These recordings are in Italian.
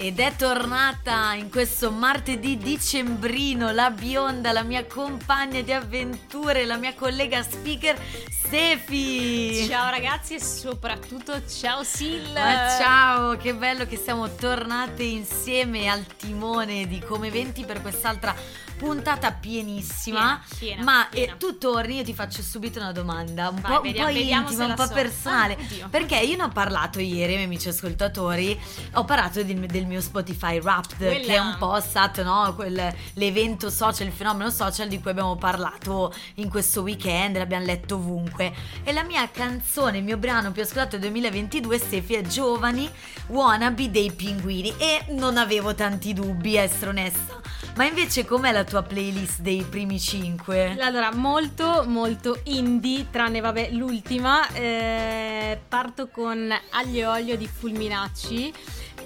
Ed è tornata in questo martedì dicembrino la bionda, la mia compagna di avventure, la mia collega speaker Stefi. Ciao ragazzi e soprattutto ciao Sil. Ma ciao, che bello che siamo tornate insieme al timone di Come 20 per quest'altra puntata pienissima. Piena, piena, ma piena. eh, tu torni, io ti faccio subito una domanda, un Vai, po', vediamo- un po' intima, un po' so. personale. Ah, perché io ne ho parlato ieri, miei amici ascoltatori, ho parlato del, del mio Spotify Wrapped, Quella- che è un po' stato no, quel- l'evento social, il fenomeno social di cui abbiamo parlato in questo weekend, l'abbiamo letto ovunque. E la mia canzone, il mio brano più ascoltato del 2022, Stefi, è Giovani Wannabe dei Pinguini. E non avevo tanti dubbi, essere onesta. Ma invece com'è la tua playlist dei primi cinque? Allora, molto molto indie, tranne vabbè l'ultima. eh, parto con Aglio Olio di Fulminacci.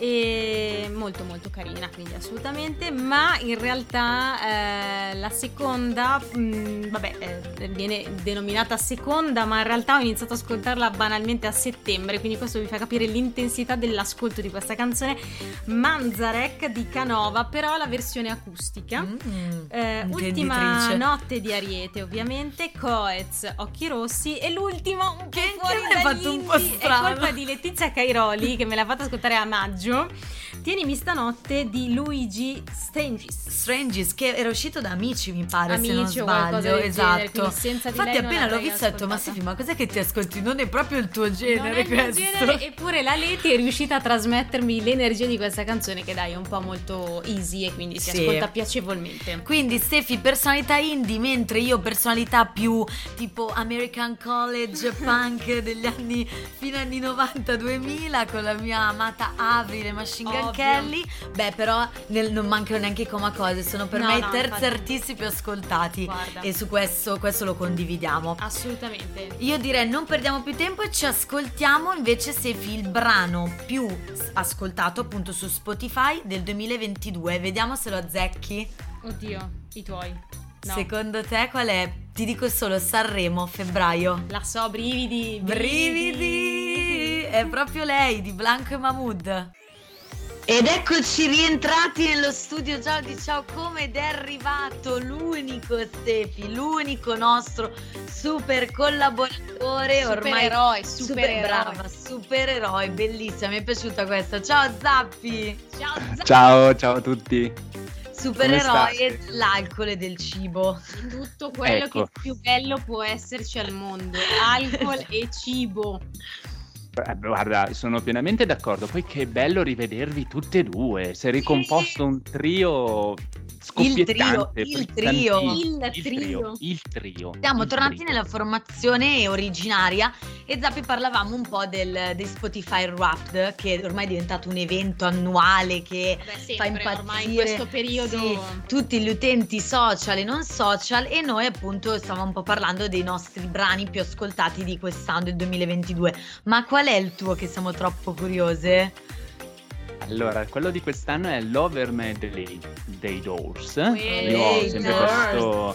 E molto molto carina, quindi assolutamente. Ma in realtà eh, la seconda, mh, vabbè, eh, viene denominata seconda, ma in realtà ho iniziato ad ascoltarla banalmente a settembre. Quindi questo vi fa capire l'intensità dell'ascolto di questa canzone. Manzarek di Canova, però la versione acustica. Mm, Eh, ultima notte di Ariete, ovviamente, Coez, Occhi Rossi e l'ultimo po' Che fuori dagli fatto un po' strano. È colpa di Letizia Cairoli che me l'ha fatta ascoltare a maggio. viajou. Tienimi stanotte di Luigi Stengis. Strangis che era uscito da Amici mi pare se non Amici o qualcosa sbaglio esatto genere, infatti non appena l'ho visto ho detto ma ascoltata." Sefi ma cos'è che ti ascolti non è proprio il tuo genere non questo genere, eppure la Leti è riuscita a trasmettermi l'energia di questa canzone che dai è un po' molto easy e quindi si Sì. ascolta piacevolmente. quindi Stefi personalità indie mentre io personalità più tipo American College punk degli anni fino anni 90-2000 con la mia amata Avril Machine Gun. Kelly beh però nel- non mancano neanche i coma cose sono per No, me no, i terzi artisti più ascoltati Guarda. e su questo, questo lo condividiamo Assolutamente. Io direi non perdiamo più tempo e ci ascoltiamo invece Sefi il brano più ascoltato appunto su Spotify del 2022. Vediamo se lo azzecchi. Oddio, i tuoi. No. Secondo te qual è? Ti dico solo Sanremo, febbraio. La so, brividi. Brividi! È proprio lei di Blanco e Mahmood. Ed eccoci rientrati nello studio Ciao di Ciao come ed è arrivato l'unico Stefi, l'unico nostro super collaboratore ormai Supereroe, super supereroe. brava, supereroe, bellissima, mi è piaciuta questa. Ciao Zappi! Ciao, Zan- Ciao, ciao a tutti. Supereroe dell'alcol e del cibo. tutto quello Ecco. che più bello può esserci al mondo. Alcol e cibo. Eh, Guarda, sono pienamente d'accordo. Poi che bello rivedervi tutte e due. Si è ricomposto un trio il trio, tantissimo. il trio. Il trio. Siamo il tornati trio. nella formazione originaria e Zappi parlavamo un po' del, dei Spotify Wrapped che ormai è diventato un evento annuale che Beh, fa sempre, impazzire ormai in questo periodo. sì, tutti gli utenti social e non social e noi appunto stavamo un po' parlando dei nostri brani più ascoltati di quest'anno del 2022 ma qual è il tuo che siamo troppo curiose? Allora, quello di quest'anno è Lover Medley dei Doors. Io ho Dei sempre questo.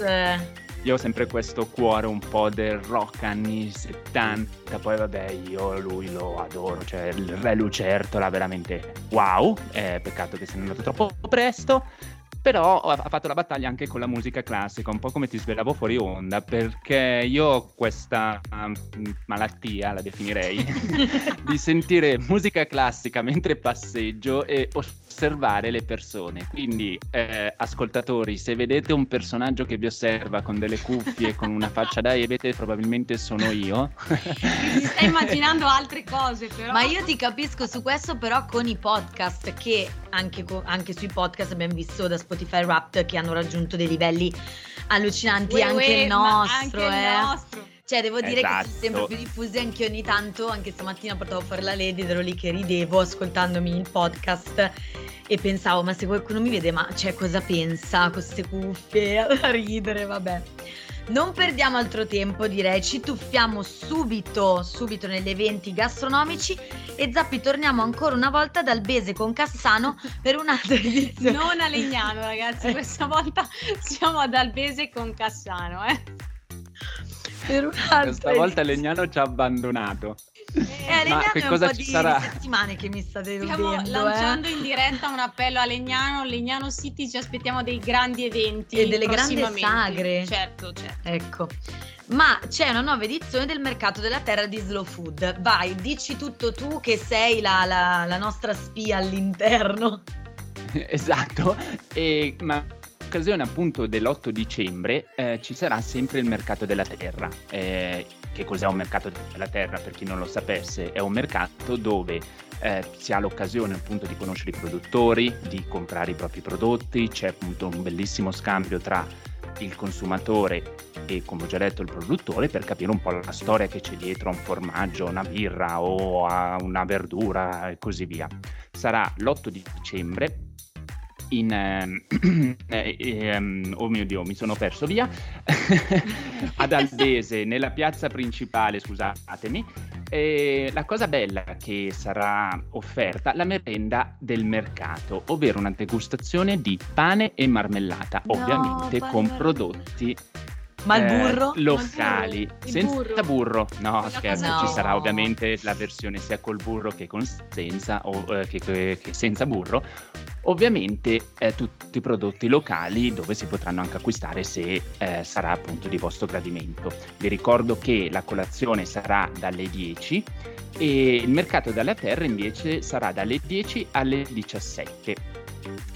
Io ho sempre questo cuore un po' del rock anni 70, poi vabbè io lui lo adoro, cioè il Re Lucertola veramente wow, eh, peccato che sia andato troppo presto, però ha fatto la battaglia anche con la musica classica, un po' come ti svelavo fuori onda, perché io ho questa um, malattia, la definirei, di sentire musica classica mentre passeggio e osservare le persone. Quindi, eh, ascoltatori, se vedete un personaggio che vi osserva con delle cuffie e con una faccia da ebete, probabilmente sono io. Mi stai immaginando altre cose, però. Ma io ti capisco su questo, però con i podcast, che anche, co- anche sui podcast abbiamo visto da Spotify Wrapped che hanno raggiunto dei livelli allucinanti, Uè, anche uè, il nostro, anche il eh. nostro. Cioè, devo dire che sono Esatto. sempre più diffusi anche io ogni tanto, anche stamattina portavo fuori la Lady ed ero lì che ridevo ascoltandomi il podcast e pensavo, ma se qualcuno mi vede, ma cioè cosa pensa con queste cuffie? A ridere, vabbè. Non perdiamo altro tempo, direi, ci tuffiamo subito, subito negli eventi gastronomici e Zappi torniamo ancora una volta dal Bese con Cassano per un'altra edizione. Non a Legnano, ragazzi. Questa volta siamo ad Albese con Cassano, eh. per un'altra Stavolta edizione. Legnano ci ha abbandonato. E a Legnano è un po' di sarà? settimane che mi state Stiamo deludendo. lanciando eh. in diretta un appello a Legnano, Legnano City ci aspettiamo dei grandi eventi e delle grandi sagre. Certo, certo. Ecco. Ma c'è una nuova edizione del mercato della terra di Slow Food. Vai, dici tutto tu che sei la, la, la nostra spia all'interno. Esatto, e, ma occasione appunto dell'8 dicembre eh, ci sarà sempre il mercato della terra. Eh, che cos'è un mercato della terra? Per chi non lo sapesse, è un mercato dove eh, si ha l'occasione appunto di conoscere i produttori, di comprare i propri prodotti, c'è appunto un bellissimo scambio tra il consumatore e come ho già detto il produttore per capire un po' la storia che c'è dietro a un formaggio, una birra o a una verdura e così via. Sarà l'8 di dicembre in... Ehm, eh, ehm, oh mio Dio, mi sono perso via. ad Aldese, nella piazza principale, scusatemi. E la cosa bella che sarà offerta, la merenda del mercato, ovvero una degustazione di pane e marmellata, no, ovviamente con prodotti ma il eh, burro? Eh, locali, il senza burro. burro. No, scherzo, no. ci sarà ovviamente la versione sia col burro che, con senza, o, eh, che, che, che senza burro. Ovviamente eh, tutti i prodotti locali dove si potranno anche acquistare se eh, sarà appunto di vostro gradimento. Vi ricordo che la colazione sarà dalle 10 e il mercato della terra invece sarà dalle 10 alle 17.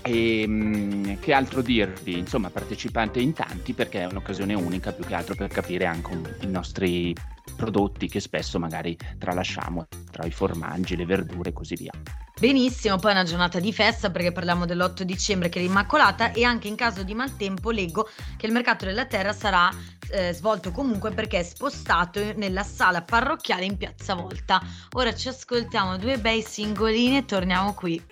E ehm, che altro dirvi? Insomma, partecipate in tanti perché è un'occasione unica più che altro per capire anche i nostri prodotti che spesso magari tralasciamo tra i formaggi, le verdure e così via. Benissimo, poi è una giornata di festa perché parliamo dell'8 dicembre che è l'Immacolata e anche in caso di maltempo leggo che il mercato della terra sarà eh, svolto comunque perché è spostato nella sala parrocchiale in Piazza Volta. Ora ci ascoltiamo due bei singolini e torniamo qui.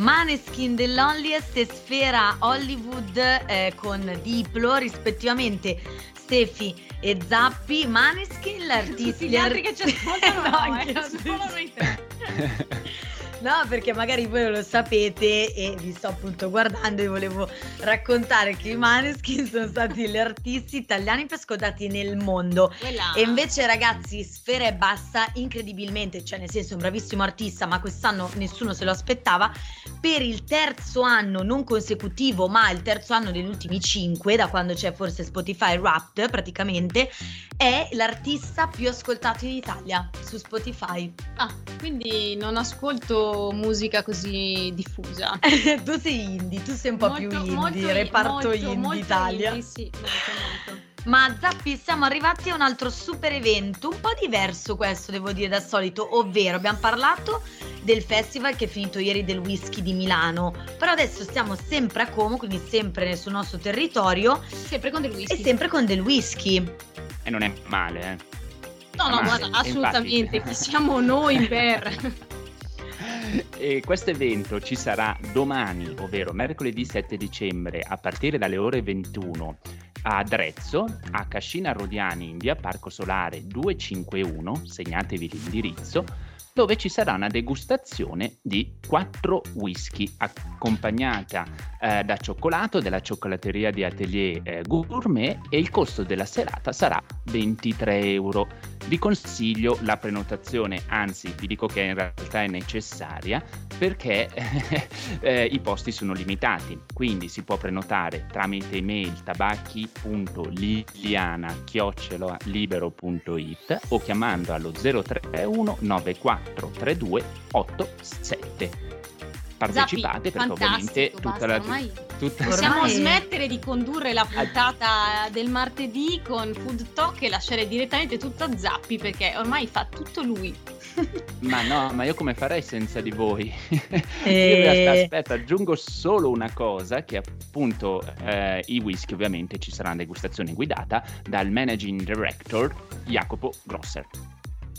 Maneskin dell'Onliest e Sfera Hollywood eh, con Diplo, rispettivamente Stefi e Zappi. Maneskin, l'artista. Tutti gli altri che ci ascoltano, no, no eh, solo noi tre. No, perché magari voi non lo sapete e vi sto appunto guardando e volevo raccontare che i Maneskin sono stati gli artisti italiani più ascoltati nel mondo. Quella... E invece ragazzi, Sfera e Bassa, incredibilmente, cioè nel senso è un bravissimo artista, ma quest'anno nessuno se lo aspettava, per il terzo anno non consecutivo, ma il terzo anno degli ultimi cinque, da quando c'è forse Spotify Wrapped praticamente, è l'artista più ascoltato in Italia su Spotify. Ah, quindi non ascolto musica così diffusa. tu sei indie, tu sei un po' molto, più indie, molto, reparto molto, indie Italia. Indie, sì, molto, molto. Ma Zappi, siamo arrivati a un altro super evento, un po' diverso questo devo dire dal solito, ovvero abbiamo parlato del festival che è finito ieri del whisky di Milano, però adesso stiamo sempre a Como, quindi sempre sul nostro territorio. Sempre con del whisky. E sempre con del whisky. E non è male, eh. No, no, guarda, assolutamente, chi siamo noi per... E questo evento ci sarà domani, ovvero mercoledì 7 dicembre, a partire dalle ore 21 a Drezzo, a Cascina Rodiani in via Parco Solare 251, segnatevi l'indirizzo, dove ci sarà una degustazione di quattro whisky accompagnata eh, da cioccolato della cioccolateria di Atelier eh, Gourmet e il costo della serata sarà 23 euro. Vi consiglio la prenotazione, anzi vi dico che in realtà è necessaria perché eh, i posti sono limitati, quindi si può prenotare tramite email tabacchi.liliana-libero.it o chiamando allo 031 9432 87 partecipate Zappi, perché ovviamente tutta basta, la ormai tutta... possiamo Ormai... smettere di condurre la puntata del martedì con Food Talk e lasciare direttamente tutto a Zappi perché ormai fa tutto lui. Ma no ma io come farei senza di voi? E... io realtà, aspetta aggiungo solo una cosa che appunto eh, i whisky ovviamente ci sarà una degustazione guidata dal managing director Jacopo Grosser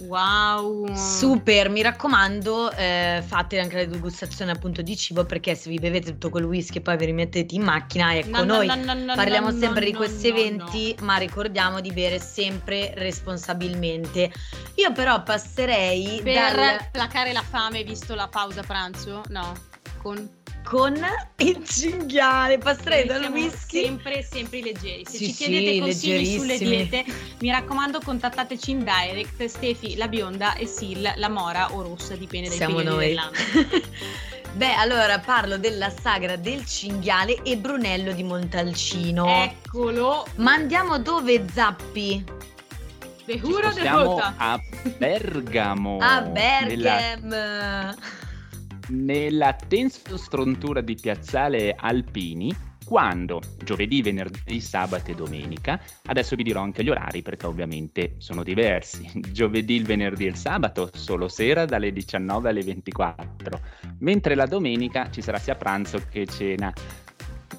Wow! Super, mi raccomando, eh, fate anche la degustazione appunto di cibo perché se vi bevete tutto quel whisky e poi vi rimettete in macchina, ecco, No, no, noi no, no, parliamo sempre di questi eventi, ma ricordiamo di bere sempre responsabilmente. Io però passerei Per dal... placare la fame visto la pausa pranzo? No, con con il cinghiale, pastretto al Siamo whisky. sempre, sempre leggeri. Se Sì, ci sì, chiedete consigli sulle diete, mi raccomando contattateci in direct, Stefi la bionda e Sil la mora o rossa, dipende dai Siamo noi. dell'anno. Beh, allora parlo della sagra del cinghiale e Brunello di Montalcino. Eccolo, Ma andiamo dove, Zappi? The Ci Huro de a Bergamo. A Nella, Berghem. Nella tensa struttura di Piazzale Alpini, quando giovedì, venerdì, sabato e domenica, adesso vi dirò anche gli orari perché ovviamente sono diversi. Giovedì, il venerdì e il sabato, solo sera dalle 19 alle 24, mentre la domenica ci sarà sia pranzo che cena.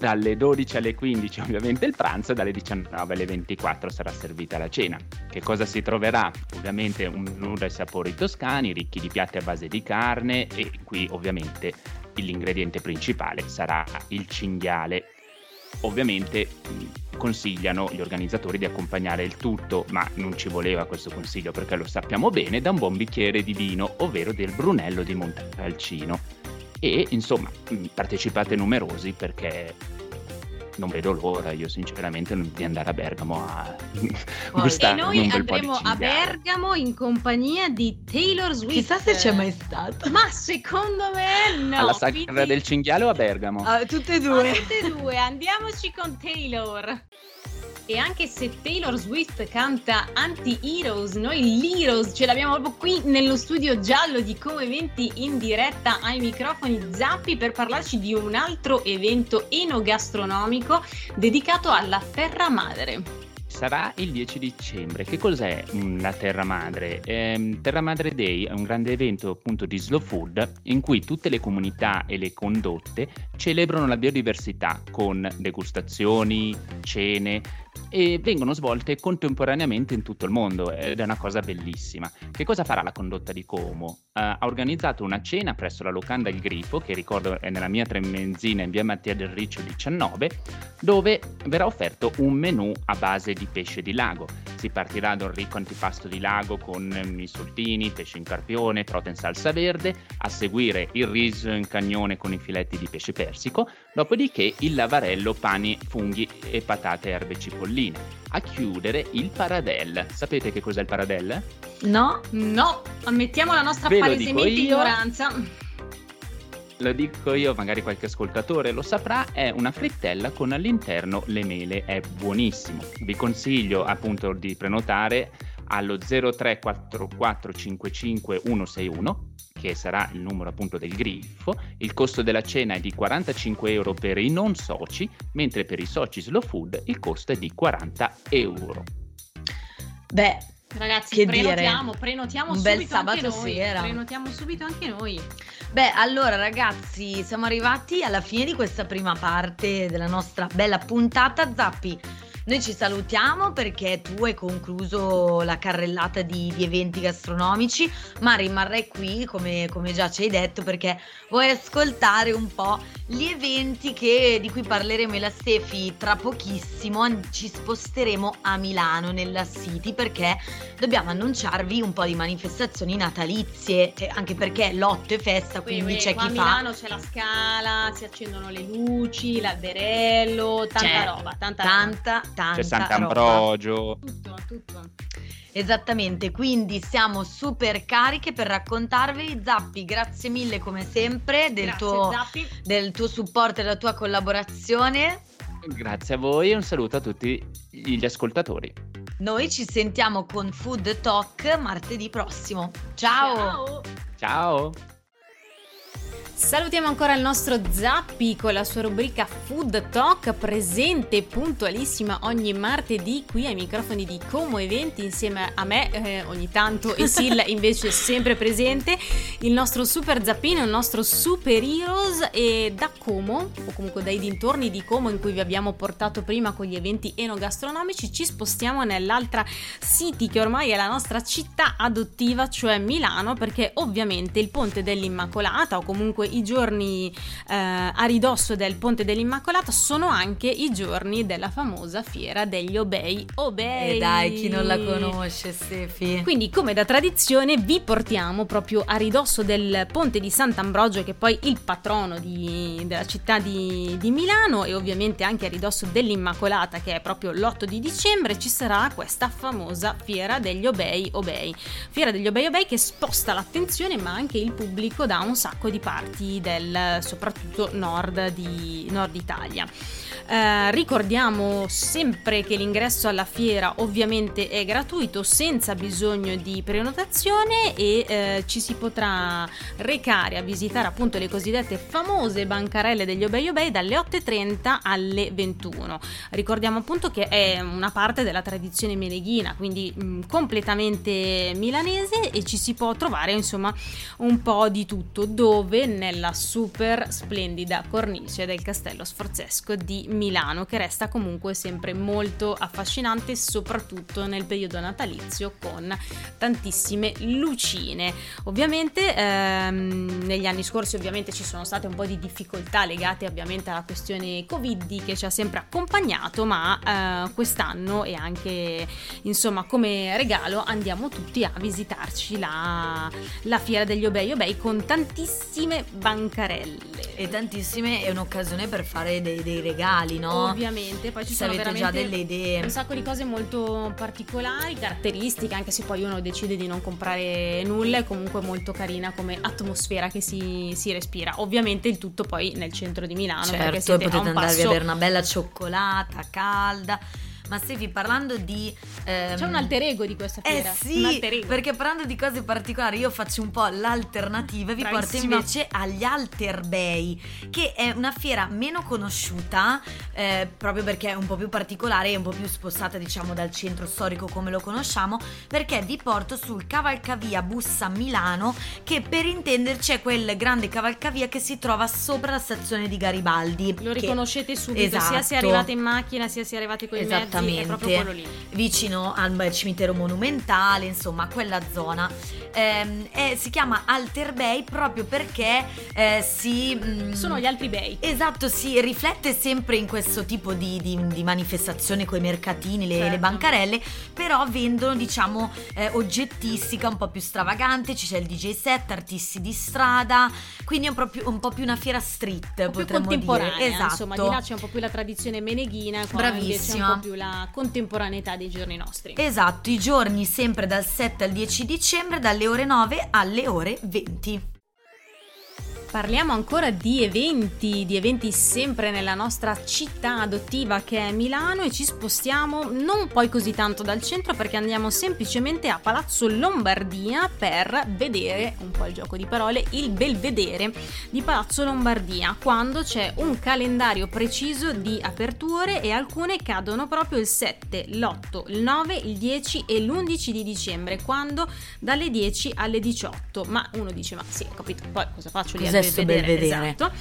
Dalle 12 alle 15 ovviamente il pranzo, dalle 19 alle 24 sarà servita la cena. Che cosa si troverà? Ovviamente un menù dai sapori toscani, ricchi di piatti a base di carne e qui ovviamente l'ingrediente principale sarà il cinghiale. Ovviamente consigliano gli organizzatori di accompagnare il tutto, ma non ci voleva questo consiglio perché lo sappiamo bene, da un buon bicchiere di vino, ovvero del Brunello di Montalcino. E insomma, mh, partecipate numerosi perché non vedo l'ora, io sinceramente, di andare a Bergamo a Poi- gustare E noi andremo a. Bergamo in compagnia di Taylor Swift. Chissà se c'è mai stato. Ma secondo me no. Alla sagra quindi- del cinghiale o a Bergamo? Ah, tutte e due. tutte e due, andiamoci con Taylor. E anche se Taylor Swift canta Anti-Heroes, noi l'Heroes ce l'abbiamo proprio qui nello studio giallo di Come Eventi in diretta ai microfoni Zappi per parlarci di un altro evento enogastronomico dedicato alla Terra Madre. Sarà il 10 dicembre. Che cos'è la Terra Madre? Ehm, Terra Madre Day è un grande evento appunto di slow food in cui tutte le comunità e le condotte celebrano la biodiversità con degustazioni, cene e vengono svolte contemporaneamente in tutto il mondo ed è una cosa bellissima. Che cosa farà la condotta di Como? Eh, ha organizzato una cena presso la locanda Il Grifo, che ricordo è nella mia Tremenzina in via Mattia del Riccio 19, dove verrà offerto un menù a base di pesce di lago. Si partirà da un ricco antipasto di lago con misoltini, pesce in carpione, trota in salsa verde, a seguire il riso in cagnone con i filetti di pesce persico, dopodiché il lavarello, pani, funghi e patate erbe cipolline. A chiudere il paradel. Sapete che cos'è il paradel? No? No, ammettiamo la nostra Ve palesemente ignoranza. Lo dico io, magari qualche ascoltatore lo saprà, è una frittella con all'interno le mele, è buonissimo. Vi consiglio appunto di prenotare allo 0344555161 che sarà il numero appunto del griffo. Il costo della cena è di 45 euro per i non soci, mentre per i soci slow food il costo è di 40 euro. Beh, Ragazzi, Che prenotiamo, dire? prenotiamo Un subito bel sabato anche noi. sera. Prenotiamo subito anche noi. Beh, allora ragazzi, siamo arrivati alla fine di questa prima parte della nostra bella puntata. Zappi, noi ci salutiamo perché tu hai concluso la carrellata di, di eventi gastronomici, ma rimarrai qui, come, come già ci hai detto, perché vuoi ascoltare un po' gli eventi che- di cui parleremo e la Stefi tra pochissimo. Ci sposteremo a Milano, nella City, perché dobbiamo annunciarvi un po' di manifestazioni natalizie, cioè, anche perché l'otto è festa, quindi Qui, c'è qua chi a fa... Milano c'è la scala, si accendono le luci, l'alberello, tanta C'è roba, tanta, roba. Tanta, tanta C'è roba. Sant'Ambrogio. Tutto, tutto. Esattamente, quindi siamo super cariche per raccontarvi. Zappi, grazie mille come sempre del, Grazie, tuo, del tuo supporto e della tua collaborazione. Grazie a voi e un saluto a tutti gli ascoltatori. Noi ci sentiamo con Food Talk martedì prossimo. Ciao. Ciao. Ciao! Salutiamo ancora il nostro Zappi con la sua rubrica Food Talk, presente e puntualissima ogni martedì qui ai microfoni di Como Eventi insieme a me eh, ogni tanto e Sil invece sempre presente, il nostro super zappino, il nostro super heroes e da Como o comunque dai dintorni di Como in cui vi abbiamo portato prima con gli eventi enogastronomici ci spostiamo nell'altra city che ormai è la nostra città adottiva, cioè Milano, perché ovviamente il Ponte dell'Immacolata o comunque i giorni eh, a ridosso del Ponte dell'Immacolata sono anche i giorni della famosa fiera degli Obei Obei. E dai, chi non la conosce, Stefi. Quindi, come da tradizione, vi portiamo proprio a ridosso del Ponte di Sant'Ambrogio, che è poi il patrono di, della città di, di Milano, e ovviamente anche a ridosso dell'Immacolata, che è proprio l'8 di dicembre, ci sarà questa famosa fiera degli Obei Obei. Fiera degli Obei Obei che sposta l'attenzione, ma anche il pubblico da un sacco di parti del soprattutto nord, di, nord Italia. Eh, ricordiamo sempre che l'ingresso alla fiera ovviamente è gratuito senza bisogno di prenotazione e eh, ci si potrà recare a visitare appunto le cosiddette famose bancarelle degli Obei Obei dalle 8.30 alle 21. Ricordiamo appunto che è una parte della tradizione meneghina, quindi mh, mm, completamente milanese e ci si può trovare insomma un po' di tutto dove nella super splendida cornice del castello sforzesco di Milano che resta comunque sempre molto affascinante soprattutto nel periodo natalizio con tantissime lucine. Ovviamente ehm, negli anni scorsi ovviamente ci sono state un po' di difficoltà legate ovviamente alla questione Covid che ci ha sempre accompagnato, ma eh, quest'anno e anche insomma come regalo andiamo tutti a visitarci la, la fiera degli Obei Obei con tantissime bancarelle. E tantissime è un'occasione per fare dei, dei regali, no? Ovviamente, poi ci Se sono avete già delle idee. un sacco di cose molto particolari, caratteristiche, anche se poi uno decide di non comprare nulla, è comunque molto carina come atmosfera che si, si respira. Ovviamente il tutto poi nel centro di Milano, perché Certo, a potete andarvi a bere una bella cioccolata calda. Ma Stefi, parlando di... ehm, C'è un alter ego di questa Eh fiera. un sì, perché parlando di cose particolari io faccio un po' l'alternativa e vi porto invece agli Alter Bay, che è una fiera meno conosciuta eh, proprio perché è un po' più particolare e un po' più spostata diciamo dal centro storico come lo conosciamo, perché vi porto sul cavalcavia Bussa Milano che per intenderci è quel grande cavalcavia che si trova sopra la stazione di Garibaldi. Lo che- riconoscete subito, sia se Esatto. arrivate in macchina, sia se arrivate con i mezzi, è proprio quello lì. vicino al cimitero monumentale, insomma, quella zona. Ehm, e si chiama Alter Bay proprio perché eh, si. mm, Sono gli altri bei. Esatto, si riflette sempre in questo tipo di, di- di manifestazione con i mercatini, le, Certo. le bancarelle, però vendono diciamo eh, oggettistica un po' più stravagante, ci c'è il DJ set, artisti di strada, quindi è un po' più, un po' più una fiera street, Un po' più potremmo contemporanea, dire. Esatto. insomma, di là c'è un po' più la tradizione meneghina, qua invece Bravissima. un po' più la contemporaneità dei giorni nostri. Esatto, i giorni sempre dal 7 al 10 dicembre, dalle ore 9 alle ore 20. Parliamo ancora di eventi, di eventi sempre nella nostra città adottiva che è Milano e ci spostiamo non poi così tanto dal centro perché andiamo semplicemente a Palazzo Lombardia per vedere un po' il gioco di parole, il belvedere di Palazzo Lombardia, quando c'è un calendario preciso di aperture e alcune cadono proprio il 7, l'8, il 9, il 10 e l'11 di dicembre, quando dalle 10 alle 18. Ma uno dice "Ma sì, capito, poi cosa faccio lì Cos'è sto belvedere? Esatto.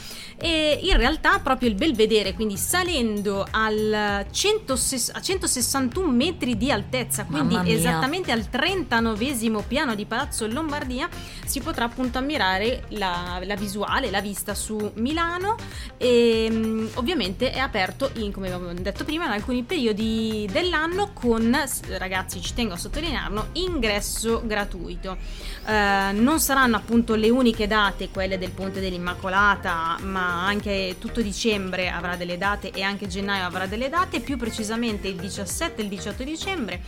E in realtà proprio il belvedere, quindi salendo al 160 a 161 metri di altezza, quindi esattamente al 39 piano di Palazzo Lombardia, si potrà appunto ammirare la, la visuale, la vista su Milano e mm, ovviamente è aperto in, come abbiamo detto prima, in alcuni periodi dell'anno con, ragazzi ci tengo a sottolinearlo, ingresso gratuito. Eh, non saranno appunto le uniche date quelle del Ponte dell'Immacolata, ma anche tutto dicembre avrà delle date e anche gennaio avrà delle date, più precisamente il 17 e il 18 dicembre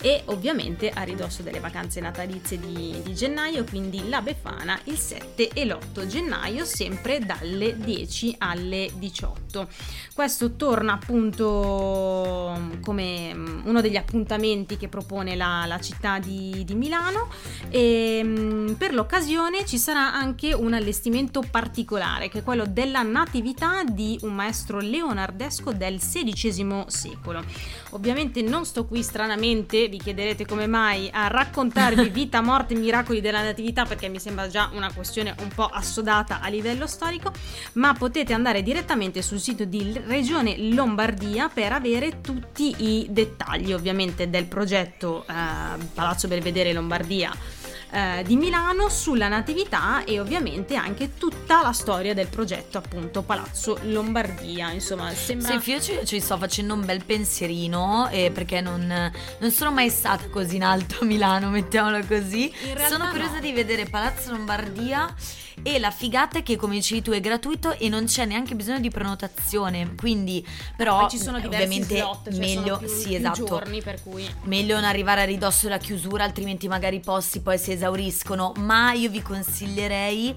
e ovviamente a ridosso delle vacanze natalizie di, di gennaio, quindi la Befana il 7 e l'8 gennaio, sempre dalle 10 alle 18. Questo torna appunto come mm, uno degli appuntamenti che propone la, la città di, di Milano e mm, per l'occasione ci sarà anche un allestimento particolare che è quello della natività di un maestro leonardesco del XVI secolo. Ovviamente non sto qui stranamente, vi chiederete come mai, a raccontarvi vita, morte e miracoli della natività perché mi sembra già una questione un po' assodata a livello storico, ma potete andare direttamente sul sito di Regione Lombardia per avere tutti i dettagli ovviamente del progetto eh, Palazzo Belvedere Lombardia eh, di Milano sulla natività e ovviamente anche tutta la storia del progetto appunto Palazzo Lombardia. Insomma, sembra... Sì, io ci, ci sto facendo un bel pensierino eh, perché non, non, sono mai stata così in alto a Milano, mettiamolo così. Sono curiosa no. di vedere Palazzo Lombardia e la figata è che, come dicevi tu, è gratuito e non c'è neanche bisogno di prenotazione. Quindi, però, Poi ci sono ovviamente slot, cioè meglio, più, sì, esatto. giorni per cui meglio non arrivare a ridosso della chiusura, altrimenti magari i posti poi si esauriscono. Ma io vi consiglierei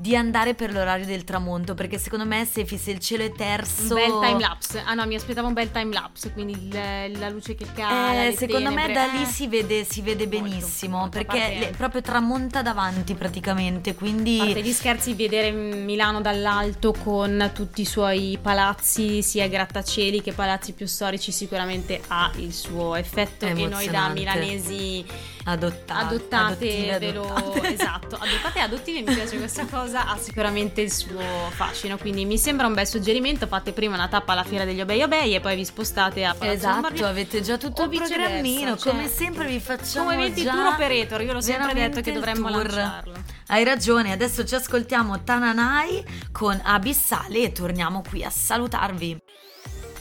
di andare per l'orario del tramonto perché secondo me se, se il cielo è terzo un bel time lapse. Ah no mi aspettavo un bel time lapse quindi il, la luce che cala eh, secondo tenebre. me da lì si vede, si vede benissimo molto, perché le, proprio tramonta davanti praticamente quindi a parte gli scherzi vedere Milano dall'alto con tutti i suoi palazzi sia grattacieli che palazzi più storici sicuramente ha il suo effetto e noi da milanesi adottate, adottate ve lo esatto adottate e adottive mi piace questa cosa cosa ha sicuramente il suo fascino, quindi mi sembra un bel suggerimento. Fate prima una tappa alla fiera degli Obei Obei e poi vi spostate a Palazzo Esatto, Lombardia. avete già tutto il programmino, cioè, come sempre vi facciamo come eventi già tour operator, io l'ho sempre detto che dovremmo lanciarlo. Hai ragione, adesso ci ascoltiamo Tananai con Abissale e torniamo qui a salutarvi.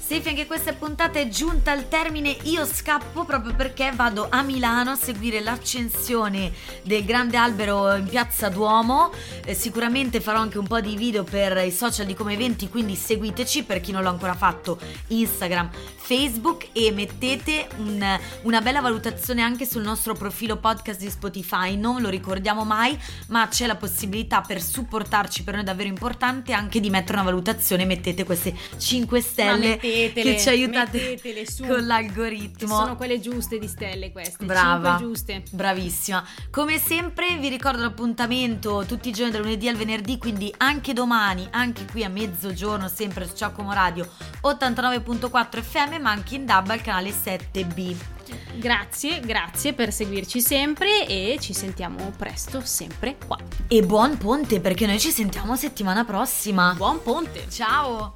Sefi, anche questa puntata è giunta al termine. Io scappo proprio perché vado a Milano a seguire l'accensione del grande albero in piazza Duomo. Eh, sicuramente farò anche un po' di video per i social di come eventi, quindi seguiteci per chi non l'ha ancora fatto. Instagram, Facebook e mettete un, una bella valutazione anche sul nostro profilo podcast di Spotify. Non lo ricordiamo mai, ma c'è la possibilità per supportarci, per noi davvero importante, anche di mettere una valutazione. Mettete queste 5 stelle mettetele, che ci aiutate con l'algoritmo. Sono quelle giuste di stelle queste. Brava. giuste. Bravissima. Come sempre vi ricordo l'appuntamento tutti i giorni dal lunedì al venerdì, quindi anche domani, anche qui a mezzogiorno, sempre su Giacomo Radio 89.4 FM, ma anche in DAB al canale 7B. Grazie, grazie per seguirci sempre e ci sentiamo presto, sempre qua. E buon ponte perché noi ci sentiamo settimana prossima. Buon ponte! Ciao!